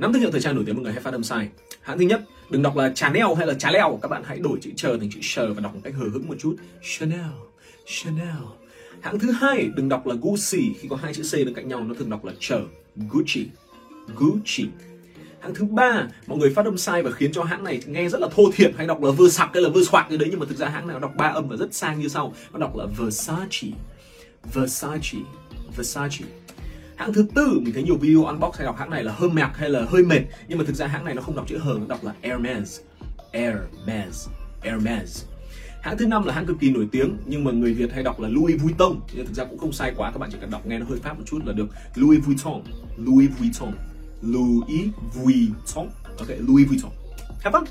năm thương hiệu thời trang nổi tiếng mọi người hay phát âm sai. Hãng thứ nhất đừng đọc là Chanel hay là Chanel các bạn hãy đổi chữ chờ thành chữ sờ và đọc một cách hờ hững một chút. Chanel Chanel. Hãng thứ hai đừng đọc là Gucci. Khi có hai chữ C bên cạnh nhau, nó thường đọc là chờ. Gucci Gucci. Hãng thứ ba, mọi người phát âm sai và khiến cho hãng này nghe rất là thô thiển. Hay đọc là vừa sặc hay là vừa soạc cái đấy, nhưng mà thực ra hãng này nó đọc ba âm và rất sang như sau. Nó đọc là Versace Versace Versace hãng thứ tư mình thấy nhiều video unbox hay đọc hãng này là hơi mạc hay là hơi mệt. Nhưng mà thực ra hãng này nó không đọc chữ hờ nó đọc là Hermes. Hermes. Hermes. Hãng thứ năm là hãng cực kỳ nổi tiếng, nhưng mà người Việt hay đọc là Louis Vuitton. Nhưng thực ra cũng không sai quá, các bạn chỉ cần đọc nghe nó hơi pháp một chút là được. Louis Vuitton. Louis Vuitton. Louis Vuitton. Ok, Louis Vuitton. Have fun!